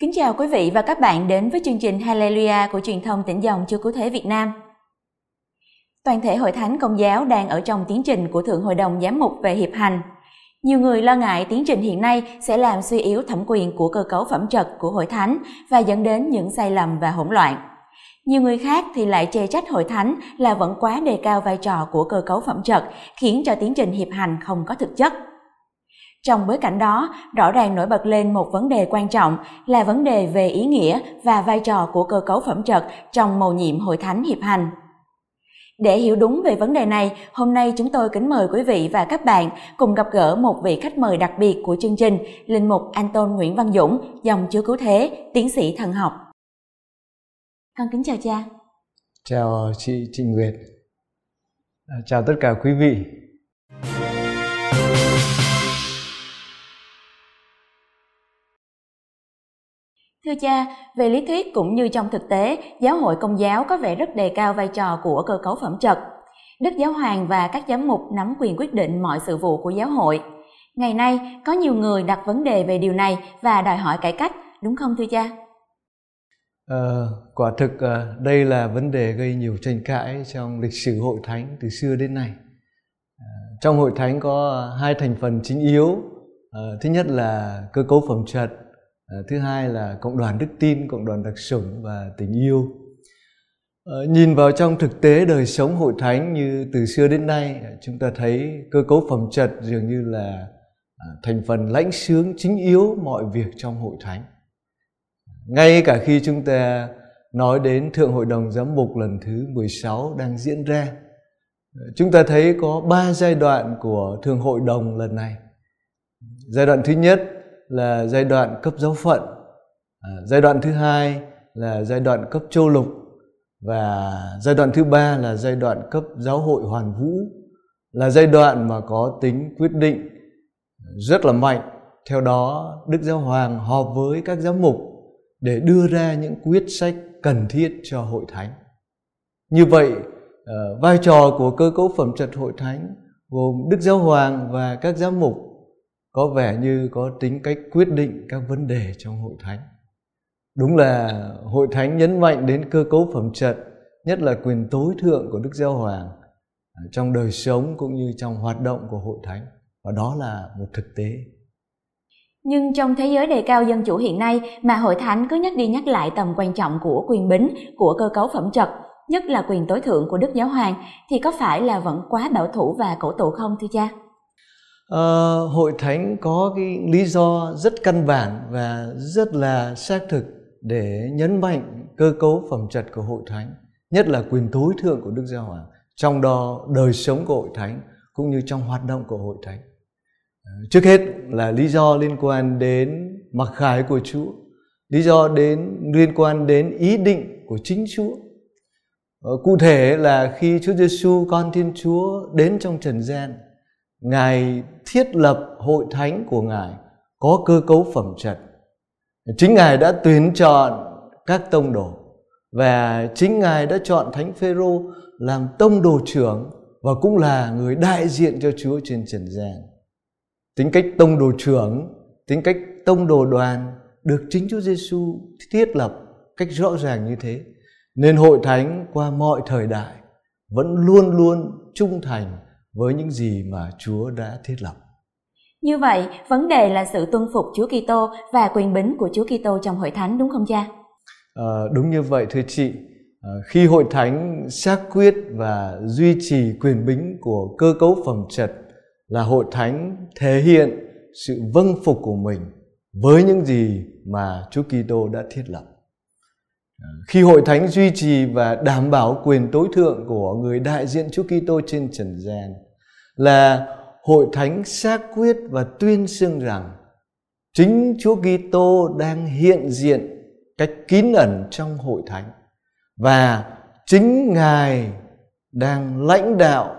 Kính chào quý vị và các bạn đến với chương trình Hallelujah của truyền thông tỉnh dòng Chúa Cứu Thế Việt Nam. Toàn thể hội thánh công giáo đang ở trong tiến trình của Thượng Hội đồng Giám mục về hiệp hành. Nhiều người lo ngại tiến trình hiện nay sẽ làm suy yếu thẩm quyền của cơ cấu phẩm trật của hội thánh và dẫn đến những sai lầm và hỗn loạn. Nhiều người khác thì lại chê trách hội thánh là vẫn quá đề cao vai trò của cơ cấu phẩm trật, khiến cho tiến trình hiệp hành không có thực chất. Trong bối cảnh đó, rõ ràng nổi bật lên một vấn đề quan trọng là vấn đề về ý nghĩa và vai trò của cơ cấu phẩm trật trong mầu nhiệm hội thánh hiệp hành. Để hiểu đúng về vấn đề này, hôm nay chúng tôi kính mời quý vị và các bạn cùng gặp gỡ một vị khách mời đặc biệt của chương trình, Linh mục Anton Nguyễn Văn Dũng, dòng Chúa Cứu Thế, tiến sĩ thần học. Con kính chào cha. Chào chị Trịnh Nguyệt. Chào tất cả quý vị. Thưa cha, về lý thuyết cũng như trong thực tế, giáo hội công giáo có vẻ rất đề cao vai trò của cơ cấu phẩm trật. Đức Giáo Hoàng và các giám mục nắm quyền quyết định mọi sự vụ của giáo hội. Ngày nay, có nhiều người đặt vấn đề về điều này và đòi hỏi cải cách, đúng không thưa cha? À, quả thực ờ, đây là vấn đề gây nhiều tranh cãi trong lịch sử hội thánh từ xưa đến nay. Ờ, trong hội thánh có hai thành phần chính yếu. Thứ nhất là cơ cấu phẩm trật À, thứ hai là cộng đoàn đức tin cộng đoàn đặc sủng và tình yêu. À, nhìn vào trong thực tế đời sống hội thánh như từ xưa đến nay chúng ta thấy cơ cấu phẩm trật dường như là à, thành phần lãnh sướng chính yếu mọi việc trong hội thánh. Ngay cả khi chúng ta nói đến thượng hội đồng giám mục lần thứ 16 đang diễn ra ờ, chúng ta thấy có ba giai đoạn của thượng hội đồng lần này. Giai đoạn thứ nhất là giai đoạn cấp giáo phận à, giai đoạn thứ hai là giai đoạn cấp châu lục và giai đoạn thứ ba là giai đoạn cấp giáo hội hoàn vũ là giai đoạn mà có tính quyết định rất là mạnh. Theo đó đức giáo hoàng họp với các giám mục để đưa ra những quyết sách cần thiết cho hội thánh. Như vậy ờ, vai trò của cơ cấu phẩm trật hội thánh gồm đức giáo hoàng và các giám mục có vẻ như có tính cách quyết định các vấn đề trong hội thánh. Đúng là hội thánh nhấn mạnh đến cơ cấu phẩm trật, nhất là quyền tối thượng của đức giáo hoàng à, trong đời sống cũng như trong hoạt động của hội thánh. Và đó là một thực tế. Nhưng trong thế giới đề cao dân chủ hiện nay mà hội thánh cứ nhắc đi nhắc lại tầm quan trọng của quyền bính, của cơ cấu phẩm trật, nhất là quyền tối thượng của đức giáo hoàng, thì có phải là vẫn quá bảo thủ và cổ tụ không thưa cha? Uh, hội thánh có cái lý do rất căn bản và rất là xác thực để nhấn mạnh cơ cấu phẩm trật của hội thánh nhất là quyền tối thượng của đức giáo hoàng trong đó đời sống của hội thánh cũng như trong hoạt động của hội thánh. Ờ, trước hết là lý do liên quan đến mặc khải của chúa lý do đến liên quan đến ý định của chính chúa. Ờ, cụ thể là khi chúa giêsu con thiên chúa đến trong trần gian ngài thiết lập hội thánh của ngài có cơ cấu phẩm trật chính ngài đã tuyển chọn các tông đồ và chính ngài đã chọn thánh phêrô làm tông đồ trưởng và cũng là người đại diện cho Chúa trên trần gian. Tính cách tông đồ trưởng, tính cách tông đồ đoàn được chính Chúa Giêsu thiết lập cách rõ ràng như thế. Nên hội thánh qua mọi thời đại vẫn luôn luôn trung thành với những gì mà Chúa đã thiết lập. Như vậy, vấn đề là sự tuân phục Chúa Kitô và quyền bính của Chúa Kitô trong hội thánh đúng không cha? À, đúng như vậy thưa chị. À, khi hội thánh xác quyết và duy trì quyền bính của cơ cấu phẩm trật là hội thánh thể hiện sự vâng phục của mình với những gì mà Chúa Kitô đã thiết lập. À, khi hội thánh duy trì và đảm bảo quyền tối thượng của người đại diện Chúa Kitô trên trần gian là hội thánh xác quyết và tuyên xưng rằng chính Chúa Kitô đang hiện diện cách kín ẩn trong hội thánh và chính Ngài đang lãnh đạo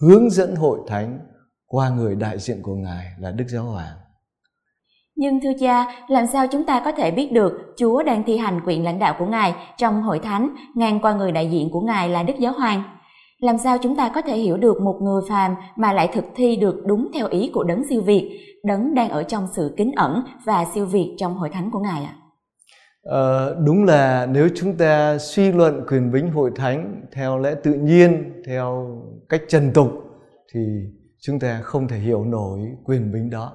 hướng dẫn hội thánh qua người đại diện của Ngài là Đức Giáo Hoàng. Nhưng thưa cha, làm sao chúng ta có thể biết được Chúa đang thi hành quyền lãnh đạo của Ngài trong hội thánh ngang qua người đại diện của Ngài là Đức Giáo Hoàng? Làm sao chúng ta có thể hiểu được một người phàm mà lại thực thi được đúng theo ý của đấng siêu việt đấng đang ở trong sự kính ẩn và siêu việt trong hội thánh của ngài ạ Ờ, đúng là nếu chúng ta suy luận quyền bính hội thánh theo lẽ tự nhiên, theo cách trần tục thì chúng ta không thể hiểu nổi quyền bính đó.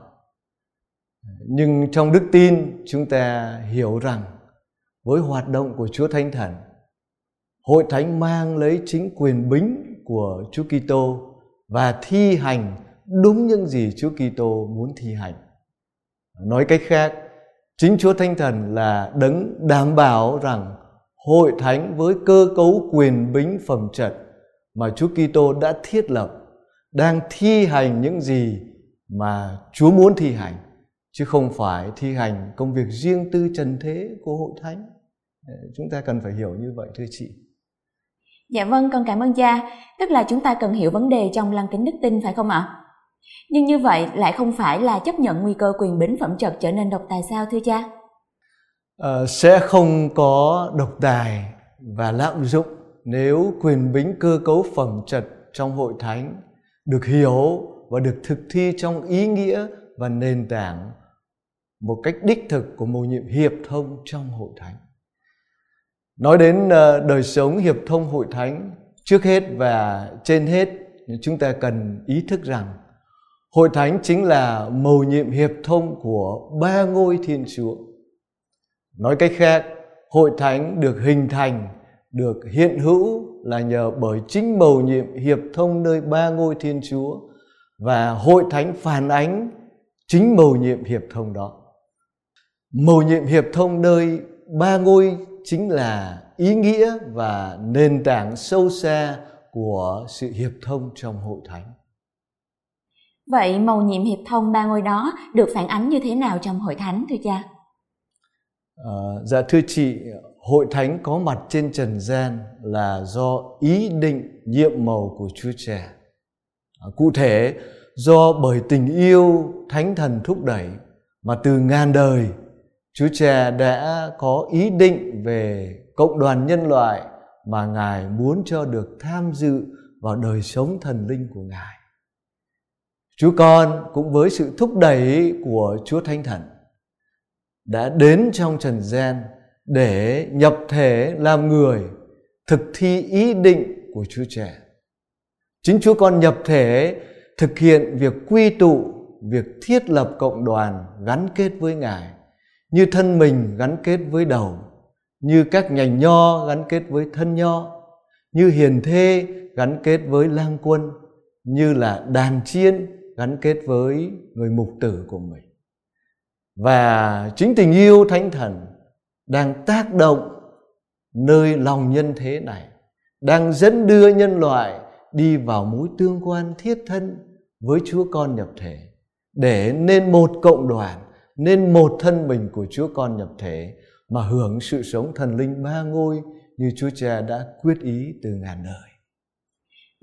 Nhưng trong đức tin chúng ta hiểu rằng với hoạt động của Chúa Thánh Thần, hội thánh mang lấy chính quyền bính của Chúa Kitô và thi hành đúng những gì Chúa Kitô muốn thi hành. Nói cách khác, chính Chúa Thánh Thần là đấng đảm bảo rằng hội thánh với cơ cấu quyền bính phẩm trật mà Chúa Kitô đã thiết lập đang thi hành những gì mà Chúa muốn thi hành chứ không phải thi hành công việc riêng tư trần thế của hội thánh. Chúng ta cần phải hiểu như vậy thưa chị. Dạ vâng, con cảm ơn cha. Tức là chúng ta cần hiểu vấn đề trong lăng kính đức tin phải không ạ? Nhưng như vậy lại không phải là chấp nhận nguy cơ quyền bính phẩm trật trở nên độc tài sao thưa cha? À, sẽ không có độc tài và lạm dụng nếu quyền bính cơ cấu phẩm trật trong hội thánh được hiểu và được thực thi trong ý nghĩa và nền tảng một cách đích thực của mầu nhiệm hiệp thông trong hội thánh. Nói đến ờ, đời sống hiệp thông hội thánh, trước hết và trên hết chúng ta cần ý thức rằng hội thánh chính là mầu nhiệm hiệp thông của ba ngôi Thiên Chúa. Nói cách khác, hội thánh được hình thành, được hiện hữu là nhờ bởi chính mầu nhiệm hiệp thông nơi ba ngôi Thiên Chúa và hội thánh phản ánh chính mầu nhiệm hiệp thông đó. Mầu nhiệm hiệp thông nơi ba ngôi chính là ý nghĩa và nền tảng sâu xa của sự hiệp thông trong hội thánh. Vậy mầu nhiệm hiệp thông ba ngôi đó được phản ánh như thế nào trong hội thánh thưa cha? À, dạ thưa chị, hội thánh có mặt trên trần gian là do ý định nhiệm màu của Chúa Trẻ. À, cụ thể, do bởi tình yêu thánh thần thúc đẩy mà từ ngàn đời Chúa Cha đã có ý định về cộng đoàn nhân loại mà Ngài muốn cho được tham dự vào đời sống thần linh của Ngài. Chúa con cũng với sự thúc đẩy của Chúa Thánh Thần đã đến trong trần gian để nhập thể làm người thực thi ý định của Chúa Trẻ. Chính Chúa con nhập thể thực hiện việc quy tụ, việc thiết lập cộng đoàn gắn kết với Ngài như thân mình gắn kết với đầu, như các nhành nho gắn kết với thân nho, như hiền thê gắn kết với lang quân, như là đàn chiên gắn kết với người mục tử của mình. Và chính tình yêu thánh thần đang tác động nơi lòng nhân thế này, đang dẫn đưa nhân loại đi vào mối tương quan thiết thân với Chúa con nhập thể, để nên một cộng đoàn nên một thân mình của Chúa con nhập thể mà hưởng sự sống thần linh ba ngôi như Chúa Cha đã quyết ý từ ngàn đời.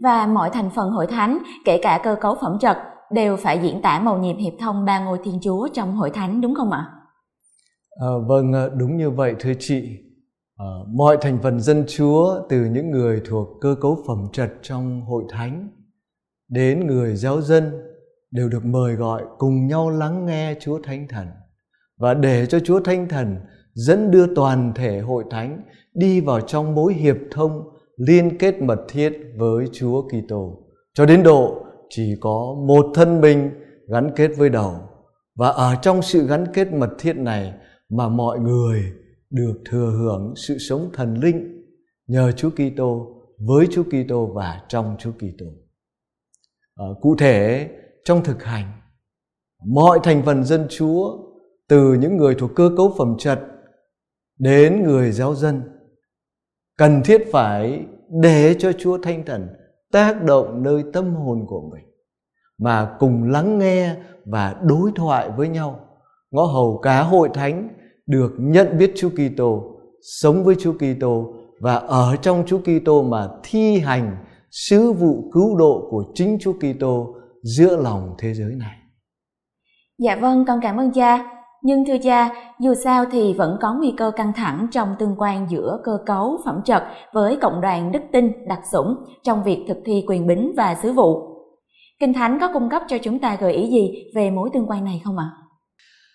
Và mọi thành phần hội thánh, kể cả cơ cấu phẩm trật, đều phải diễn tả mầu nhiệm hiệp thông ba ngôi Thiên Chúa trong hội thánh đúng không ạ? À, vâng, đúng như vậy thưa chị. À, mọi thành phần dân Chúa từ những người thuộc cơ cấu phẩm trật trong hội thánh đến người giáo dân đều được mời gọi cùng nhau lắng nghe Chúa Thánh Thần. Và để cho Chúa Thánh Thần dẫn đưa toàn thể hội thánh đi vào trong mối hiệp thông liên kết mật thiết với Chúa Kitô. Cho đến độ chỉ có một thân mình gắn kết với đầu. Và ở trong sự gắn kết mật thiết này mà mọi người được thừa hưởng sự sống thần linh nhờ Chúa Kitô với Chúa Kitô và trong Chúa Kitô. À, cụ thể trong thực hành. Mọi thành phần dân chúa từ những người thuộc cơ cấu phẩm trật đến người giáo dân cần thiết phải để cho chúa thanh thần tác động nơi tâm hồn của mình mà cùng lắng nghe và đối thoại với nhau. Ngõ hầu cả hội thánh được nhận biết Chúa Kitô, sống với Chúa Kitô và ở trong Chúa Kitô mà thi hành sứ vụ cứu độ của chính Chúa Kitô giữa lòng thế giới này. Dạ vâng, con cảm ơn cha. Nhưng thưa cha, dù sao thì vẫn có nguy cơ căng thẳng trong tương quan giữa cơ cấu phẩm trật với cộng đoàn đức tin đặc sủng trong việc thực thi quyền bính và sứ vụ. Kinh Thánh có cung cấp cho chúng ta gợi ý gì về mối tương quan này không ạ?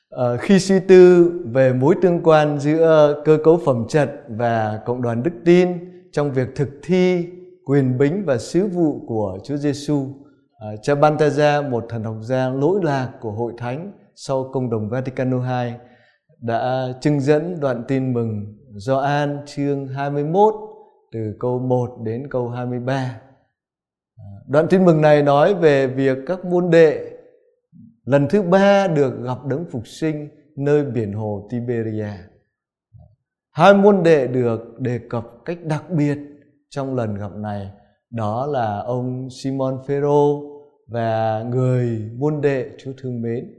À, khi suy tư về mối tương quan giữa cơ cấu phẩm chất và cộng đoàn đức tin trong việc thực thi quyền bính và sứ vụ của Chúa Giêsu, Ờ, cha Balthazar, một thần học gia lỗi lạc của hội thánh sau công đồng Vatican II, đã trưng dẫn đoạn tin mừng Gioan chương 21 từ câu 1 đến câu 23. Ờ, đoạn tin mừng này nói về việc các môn đệ lần thứ ba được gặp đấng phục sinh nơi biển hồ Tiberia. Hai môn đệ được đề cập cách đặc biệt trong lần gặp này đó là ông Simon Phêrô và người môn đệ Chúa thương mến.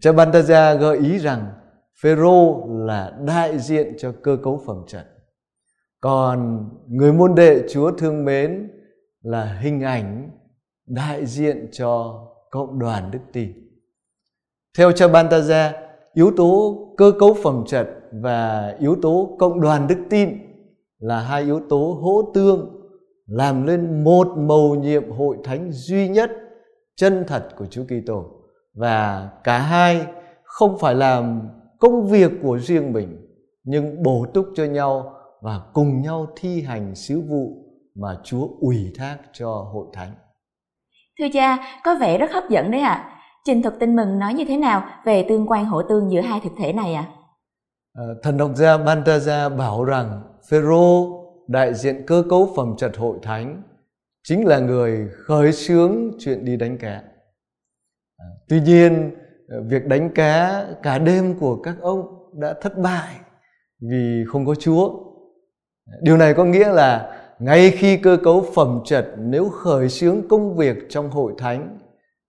Cha Bantaja gợi ý rằng Phêrô là đại diện cho cơ cấu phẩm trận. Còn người môn đệ Chúa thương mến là hình ảnh đại diện cho cộng đoàn đức tin. Theo cha Bantaja, yếu tố cơ cấu phẩm trận và yếu tố cộng đoàn đức tin là hai yếu tố hỗ tương làm lên một mầu nhiệm hội thánh duy nhất chân thật của Chúa Kitô và cả hai không phải làm công việc của riêng mình nhưng bổ túc cho nhau và cùng nhau thi hành sứ vụ mà Chúa ủy thác cho hội thánh. Thưa cha, có vẻ rất hấp dẫn đấy ạ. À. Trình thực tin mừng nói như thế nào về tương quan hỗ tương giữa hai thực thể này ạ? À? À, thần độc gia Bantaja bảo rằng Phêrô đại diện cơ cấu phẩm trật hội thánh, chính là người khởi xướng chuyện đi đánh cá. À, tuy nhiên à, việc đánh cá cả đêm của các ông đã thất bại vì không có Chúa. À, điều này có nghĩa là ngay khi cơ cấu phẩm trật nếu khởi xướng công việc trong hội thánh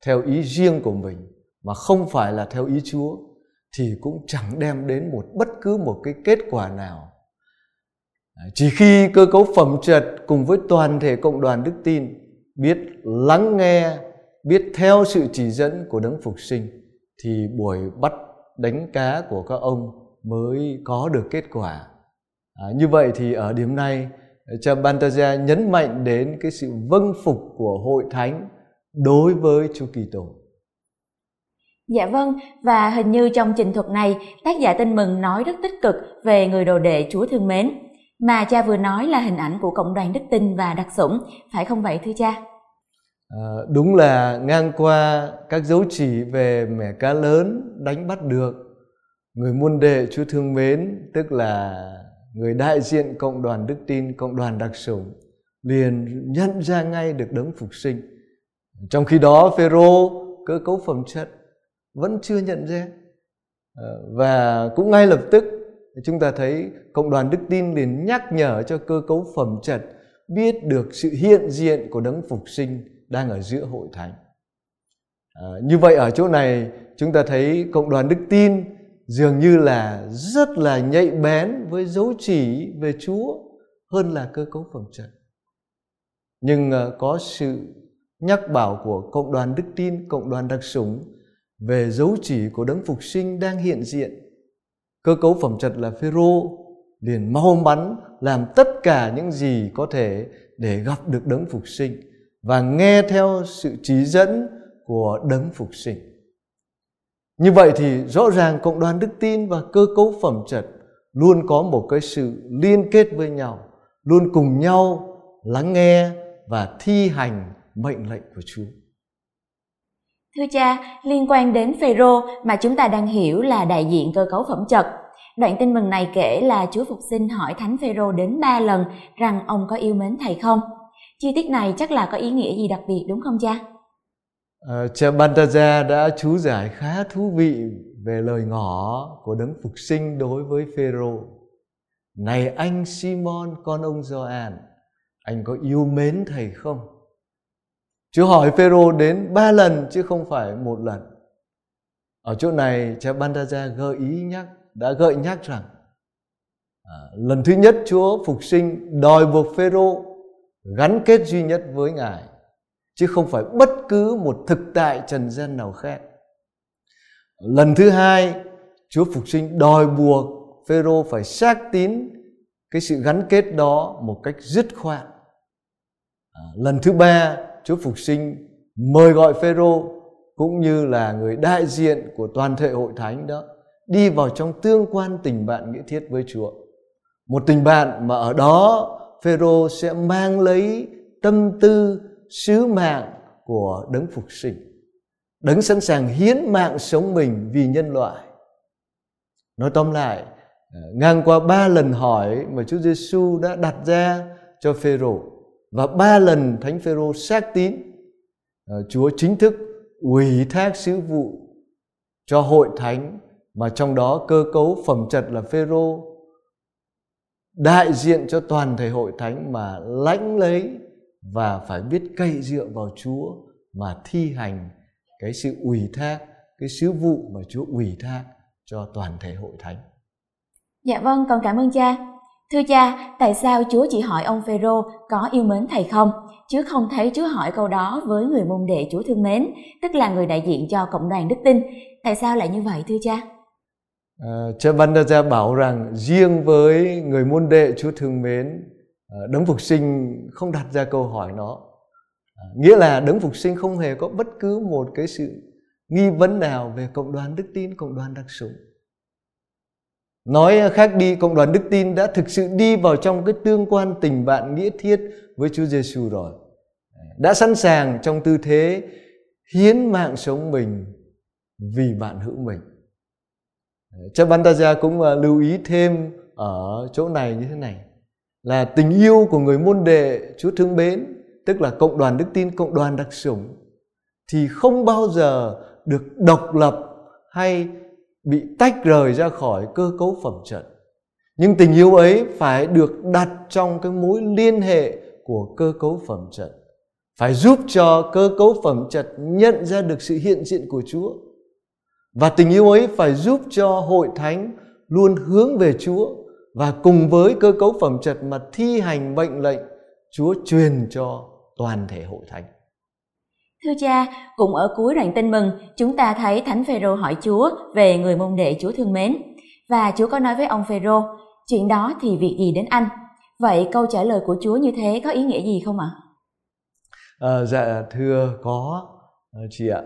theo ý riêng của mình mà không phải là theo ý Chúa, thì cũng chẳng đem đến một bất cứ một cái kết quả nào. Chỉ khi cơ cấu phẩm trật cùng với toàn thể cộng đoàn đức tin biết lắng nghe, biết theo sự chỉ dẫn của đấng phục sinh thì buổi bắt đánh cá của các ông mới có được kết quả. À, như vậy thì ở điểm này cha Bantaja nhấn mạnh đến cái sự vâng phục của hội thánh đối với Chúa Kitô. Dạ vâng, và hình như trong trình thuật này, tác giả tin mừng nói rất tích cực về người đồ đệ Chúa thương mến, mà cha vừa nói là hình ảnh của cộng đoàn đức tin và đặc sủng, phải không vậy thưa cha? À, đúng là ngang qua các dấu chỉ về mẻ cá lớn đánh bắt được, người môn đệ Chúa thương mến, tức là người đại diện cộng đoàn đức tin, cộng đoàn đặc sủng, liền nhận ra ngay được đấng phục sinh. Trong khi đó Phêrô cơ cấu phẩm chất vẫn chưa nhận ra à, và cũng ngay lập tức chúng ta thấy cộng đoàn đức tin liền nhắc nhở cho cơ cấu phẩm trật biết được sự hiện diện của đấng phục sinh đang ở giữa hội thánh à, như vậy ở chỗ này chúng ta thấy cộng đoàn đức tin dường như là rất là nhạy bén với dấu chỉ về chúa hơn là cơ cấu phẩm trật nhưng à, có sự nhắc bảo của cộng đoàn đức tin cộng đoàn đặc sủng về dấu chỉ của đấng phục sinh đang hiện diện. Cơ cấu phẩm chất là Phêrô liền mau mắn làm tất cả những gì có thể để gặp được đấng phục sinh và nghe theo sự chỉ dẫn của đấng phục sinh. Như vậy thì rõ ràng cộng đoàn đức tin và cơ cấu phẩm chất luôn có một cái sự liên kết với nhau, luôn cùng nhau lắng nghe và thi hành mệnh lệnh của Chúa. Thưa cha, liên quan đến Phêrô mà chúng ta đang hiểu là đại diện cơ cấu phẩm chất. Đoạn tin mừng này kể là Chúa Phục sinh hỏi Thánh Phêrô đến ba lần rằng ông có yêu mến thầy không. Chi tiết này chắc là có ý nghĩa gì đặc biệt đúng không cha? À, cha Bantaja đã chú giải khá thú vị về lời ngỏ của đấng phục sinh đối với Phêrô. Này anh Simon con ông Gioan, anh có yêu mến thầy không? Chúa hỏi Phêrô đến ba lần chứ không phải một lần. Ở chỗ này cha Bandaja gợi ý nhắc đã gợi nhắc rằng à, lần thứ nhất Chúa phục sinh đòi buộc Phêrô gắn kết duy nhất với Ngài chứ không phải bất cứ một thực tại trần gian nào khác. Lần thứ hai Chúa phục sinh đòi buộc Phêrô phải xác tín cái sự gắn kết đó một cách dứt khoát. À, lần thứ ba Chúa Phục sinh mời gọi Phêrô cũng như là người đại diện của toàn thể hội thánh đó đi vào trong tương quan tình bạn nghĩa thiết với Chúa. Một tình bạn mà ở đó Phêrô sẽ mang lấy tâm tư sứ mạng của đấng phục sinh. Đấng sẵn sàng hiến mạng sống mình vì nhân loại. Nói tóm lại, ờ, ngang qua ba lần hỏi mà Chúa Giêsu đã đặt ra cho Phêrô và ba lần Thánh Phêrô xác tín, ờ, Chúa chính thức ủy thác sứ vụ cho hội thánh mà trong đó cơ cấu phẩm chất là Phêrô đại diện cho toàn thể hội thánh mà lãnh lấy và phải biết cậy dựa vào Chúa mà thi hành cái sự ủy thác, cái sứ vụ mà Chúa ủy thác cho toàn thể hội thánh. Dạ vâng, con cảm ơn cha. Thưa cha, tại sao Chúa chỉ hỏi ông Phêrô có yêu mến thầy không, chứ không thấy Chúa hỏi câu đó với người môn đệ Chúa thương mến, tức là người đại diện cho cộng đoàn đức tin. Tại sao lại như vậy thưa cha? À, cha Văn Đa bảo rằng riêng với người môn đệ Chúa thương mến, ờ, đấng phục sinh không đặt ra câu hỏi nó. À, nghĩa là đấng phục sinh không hề có bất cứ một cái sự nghi vấn nào về cộng đoàn đức tin, cộng đoàn đặc sủng. Nói khác đi, cộng đoàn đức tin đã thực sự đi vào trong cái tương quan tình bạn nghĩa thiết với Chúa Giêsu rồi. Đã sẵn sàng trong tư thế hiến mạng sống mình vì bạn hữu mình. Cha Bantaja cũng à, lưu ý thêm ở chỗ này như thế này là tình yêu của người môn đệ Chúa thương mến, tức là cộng đoàn đức tin, cộng đoàn đặc sủng thì không bao giờ được độc lập hay bị tách rời ra khỏi cơ cấu phẩm trận Nhưng tình yêu ấy phải được đặt trong cái mối liên hệ của cơ cấu phẩm trận Phải giúp cho cơ cấu phẩm trận nhận ra được sự hiện diện của Chúa và tình yêu ấy phải giúp cho hội thánh luôn hướng về Chúa và cùng với cơ cấu phẩm trật mà thi hành mệnh lệnh, Chúa truyền cho toàn thể hội thánh. Thưa cha, cùng ở cuối đoạn tin mừng, chúng ta thấy Thánh Phêrô hỏi Chúa về người môn đệ Chúa thương mến và Chúa có nói với ông Phêrô, chuyện đó thì việc gì đến anh? Vậy câu trả lời của Chúa như thế có ý nghĩa gì không ạ? À, dạ thưa có ờ, chị ạ.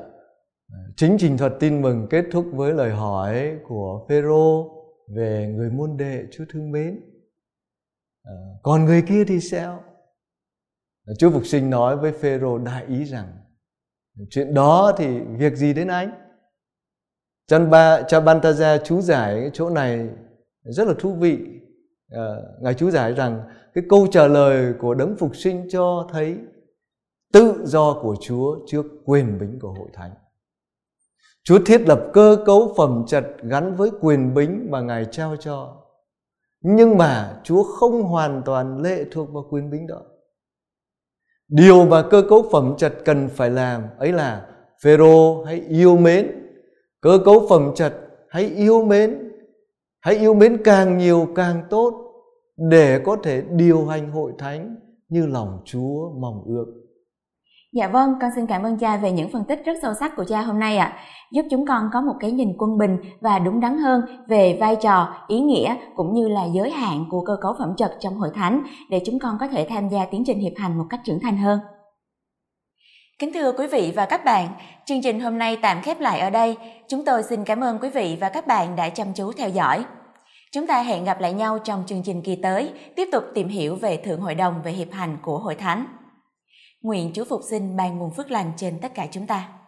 Ờ, chính trình thuật tin mừng kết thúc với lời hỏi của Phêrô về người môn đệ Chúa thương mến. À, còn người kia thì sao? Chúa Phục Sinh nói với Phêrô đại ý rằng chuyện đó thì việc gì đến anh? Chân ba cha Bantaja chú giải chỗ này rất là thú vị. À, ngài chú giải rằng cái câu trả lời của đấng phục sinh cho thấy tự do của Chúa trước quyền bính của hội thánh. Chúa thiết lập cơ cấu phẩm chất gắn với quyền bính mà Ngài trao cho. Nhưng mà Chúa không hoàn toàn lệ thuộc vào quyền bính đó. Điều mà cơ cấu phẩm chất cần phải làm ấy là Phêrô hãy yêu mến cơ cấu phẩm chất hãy yêu mến hãy yêu mến càng nhiều càng tốt để có thể điều hành hội thánh như lòng Chúa mong ước. Dạ vâng, con xin cảm ơn cha về những phân tích rất sâu sắc của cha hôm nay ạ. À. Giúp chúng con có một cái nhìn quân bình và đúng đắn hơn về vai trò, ý nghĩa cũng như là giới hạn của cơ cấu phẩm chất trong hội thánh để chúng con có thể tham gia tiến trình hiệp hành một cách trưởng thành hơn. Kính thưa quý vị và các bạn, chương trình hôm nay tạm khép lại ở đây. Chúng tôi xin cảm ơn quý vị và các bạn đã chăm chú theo dõi. Chúng ta hẹn gặp lại nhau trong chương trình kỳ tới, tiếp tục tìm hiểu về Thượng Hội đồng về hiệp hành của Hội Thánh. Nguyện Chúa Phục sinh ban nguồn phước lành trên tất cả chúng ta.